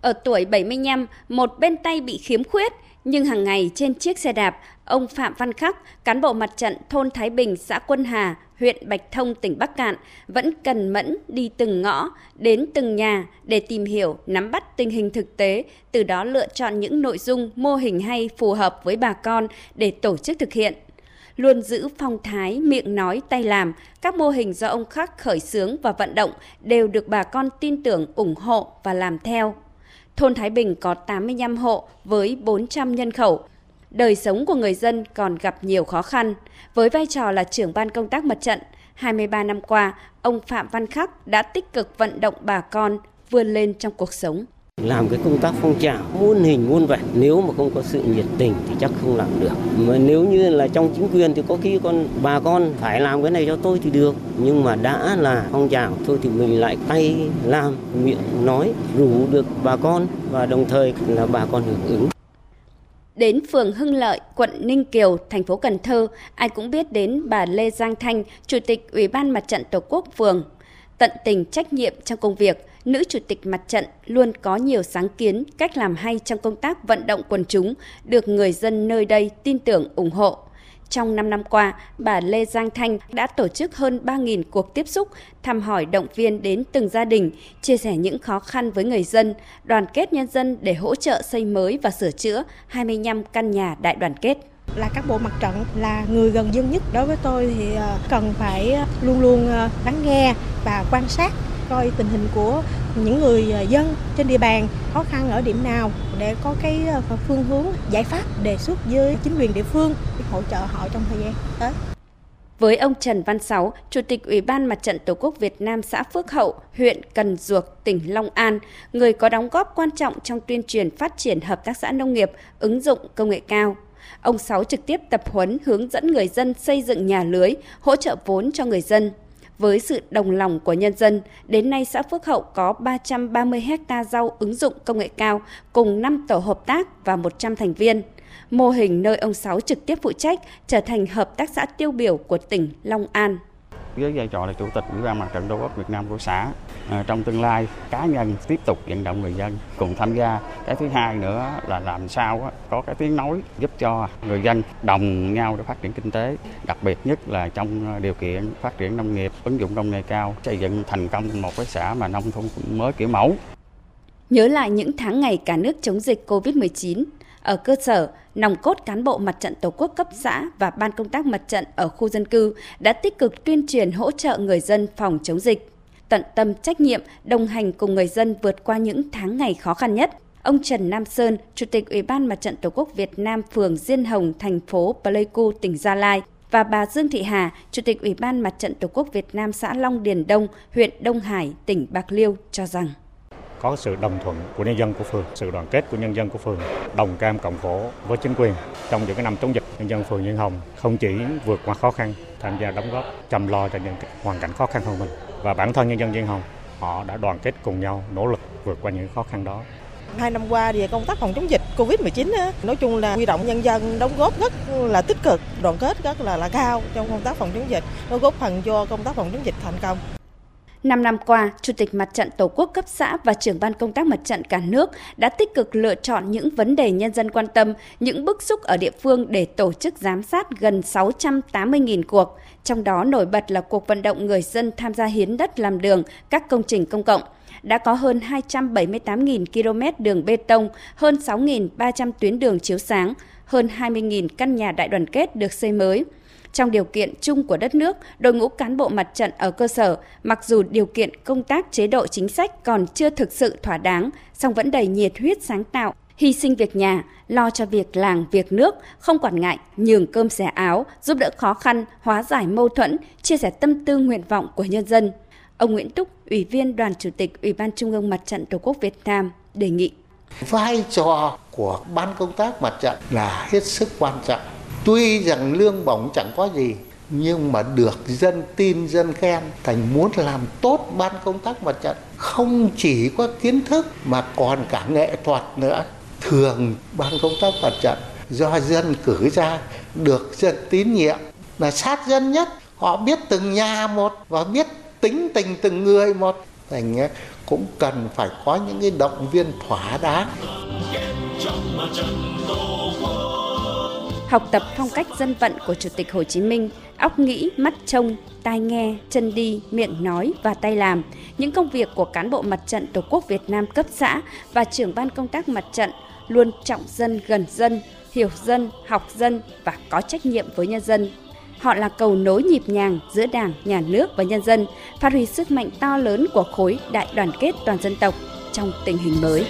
Ở tuổi 75, một bên tay bị khiếm khuyết, nhưng hàng ngày trên chiếc xe đạp, ông Phạm Văn Khắc, cán bộ mặt trận thôn Thái Bình, xã Quân Hà, huyện Bạch Thông, tỉnh Bắc Cạn vẫn cần mẫn đi từng ngõ, đến từng nhà để tìm hiểu, nắm bắt tình hình thực tế, từ đó lựa chọn những nội dung, mô hình hay phù hợp với bà con để tổ chức thực hiện. Luôn giữ phong thái, miệng nói, tay làm, các mô hình do ông Khắc khởi xướng và vận động đều được bà con tin tưởng, ủng hộ và làm theo. Thôn Thái Bình có 85 hộ với 400 nhân khẩu, đời sống của người dân còn gặp nhiều khó khăn. Với vai trò là trưởng ban công tác mặt trận, 23 năm qua, ông Phạm Văn Khắc đã tích cực vận động bà con vươn lên trong cuộc sống. Làm cái công tác phong trào muôn hình muôn vẻ, nếu mà không có sự nhiệt tình thì chắc không làm được. Mà nếu như là trong chính quyền thì có khi con bà con phải làm cái này cho tôi thì được. Nhưng mà đã là phong trào thôi thì mình lại tay làm, miệng nói, rủ được bà con và đồng thời là bà con hưởng ứng. Đến phường Hưng Lợi, quận Ninh Kiều, thành phố Cần Thơ, ai cũng biết đến bà Lê Giang Thanh, Chủ tịch Ủy ban Mặt trận Tổ quốc phường. Tận tình trách nhiệm trong công việc, nữ chủ tịch mặt trận luôn có nhiều sáng kiến, cách làm hay trong công tác vận động quần chúng, được người dân nơi đây tin tưởng ủng hộ. Trong 5 năm qua, bà Lê Giang Thanh đã tổ chức hơn 3.000 cuộc tiếp xúc, thăm hỏi động viên đến từng gia đình, chia sẻ những khó khăn với người dân, đoàn kết nhân dân để hỗ trợ xây mới và sửa chữa 25 căn nhà đại đoàn kết là các bộ mặt trận là người gần dân nhất đối với tôi thì ờ, cần phải luôn luôn ờ, lắng nghe và quan sát coi tình hình của những người à, dân trên địa bàn khó khăn ở điểm nào để có cái à, phương hướng giải pháp đề xuất với chính quyền địa phương để hỗ trợ họ trong thời gian tới. Với ông Trần Văn Sáu, Chủ tịch Ủy ban Mặt trận Tổ quốc Việt Nam xã Phước Hậu, huyện Cần Duộc, tỉnh Long An, người có đóng góp quan trọng trong tuyên truyền phát triển hợp tác xã nông nghiệp, ứng dụng công nghệ cao. Ông Sáu trực tiếp tập huấn hướng dẫn người dân xây dựng nhà lưới, hỗ trợ vốn cho người dân. Với sự đồng lòng của nhân dân, đến nay xã Phước Hậu có 330 hecta rau ứng dụng công nghệ cao cùng 5 tổ hợp tác và 100 thành viên. Mô hình nơi ông Sáu trực tiếp phụ trách trở thành hợp tác xã tiêu biểu của tỉnh Long An với vai trò là chủ tịch ủy ban mặt trận tổ quốc Việt Nam của xã. À, trong tương lai cá nhân tiếp tục vận động người dân cùng tham gia. Cái thứ hai nữa là làm sao có cái tiếng nói giúp cho người dân đồng nhau để phát triển kinh tế. Đặc biệt nhất là trong điều kiện phát triển nông nghiệp ứng dụng công nghệ cao xây dựng thành công một cái xã mà nông thôn mới kiểu mẫu. Nhớ lại những tháng ngày cả nước chống dịch COVID-19, ở cơ sở, nòng cốt cán bộ mặt trận Tổ quốc cấp xã và ban công tác mặt trận ở khu dân cư đã tích cực tuyên truyền hỗ trợ người dân phòng chống dịch, tận tâm trách nhiệm đồng hành cùng người dân vượt qua những tháng ngày khó khăn nhất. Ông Trần Nam Sơn, Chủ tịch Ủy ban Mặt trận Tổ quốc Việt Nam phường Diên Hồng, thành phố Pleiku, tỉnh Gia Lai và bà Dương Thị Hà, Chủ tịch Ủy ban Mặt trận Tổ quốc Việt Nam xã Long Điền Đông, huyện Đông Hải, tỉnh Bạc Liêu cho rằng có sự đồng thuận của nhân dân của phường, sự đoàn kết của nhân dân của phường, đồng cam cộng khổ với chính quyền. Trong những cái năm chống dịch, nhân dân phường Nhân Hồng không chỉ vượt qua khó khăn, tham gia đóng góp, chăm lo cho những hoàn cảnh khó khăn hơn mình. Và bản thân nhân dân Nhân Hồng, họ đã đoàn kết cùng nhau nỗ lực vượt qua những khó khăn đó. Hai năm qua về công tác phòng chống dịch Covid-19 nói chung là huy động nhân dân đóng góp rất là tích cực, đoàn kết rất là là cao trong công tác phòng chống dịch, nó góp phần cho công tác phòng chống dịch thành công. 5 năm qua, Chủ tịch Mặt trận Tổ quốc cấp xã và trưởng ban công tác mặt trận cả nước đã tích cực lựa chọn những vấn đề nhân dân quan tâm, những bức xúc ở địa phương để tổ chức giám sát gần 680.000 cuộc. Trong đó nổi bật là cuộc vận động người dân tham gia hiến đất làm đường, các công trình công cộng. Đã có hơn 278.000 km đường bê tông, hơn 6.300 tuyến đường chiếu sáng, hơn 20.000 căn nhà đại đoàn kết được xây mới – trong điều kiện chung của đất nước, đội ngũ cán bộ mặt trận ở cơ sở, mặc dù điều kiện công tác chế độ chính sách còn chưa thực sự thỏa đáng, song vẫn đầy nhiệt huyết sáng tạo, hy sinh việc nhà, lo cho việc làng, việc nước, không quản ngại, nhường cơm xẻ áo, giúp đỡ khó khăn, hóa giải mâu thuẫn, chia sẻ tâm tư nguyện vọng của nhân dân. Ông Nguyễn Túc, Ủy viên Đoàn Chủ tịch Ủy ban Trung ương Mặt trận Tổ quốc Việt Nam đề nghị. Vai trò của ban công tác mặt trận là hết sức quan trọng tuy rằng lương bổng chẳng có gì, nhưng mà được dân tin, dân khen, thành muốn làm tốt ban công tác mặt trận. Không chỉ có kiến thức mà còn cả nghệ thuật nữa. Thường ban công tác mặt trận do dân cử ra, được dân tín nhiệm, là sát dân nhất. Họ biết từng nhà một và biết tính tình từng người một. Thành cũng cần phải có những cái động viên thỏa đáng học tập phong cách dân vận của Chủ tịch Hồ Chí Minh, óc nghĩ, mắt trông, tai nghe, chân đi, miệng nói và tay làm. Những công việc của cán bộ mặt trận Tổ quốc Việt Nam cấp xã và trưởng ban công tác mặt trận luôn trọng dân gần dân, hiểu dân, học dân và có trách nhiệm với nhân dân. Họ là cầu nối nhịp nhàng giữa Đảng, Nhà nước và nhân dân, phát huy sức mạnh to lớn của khối đại đoàn kết toàn dân tộc trong tình hình mới.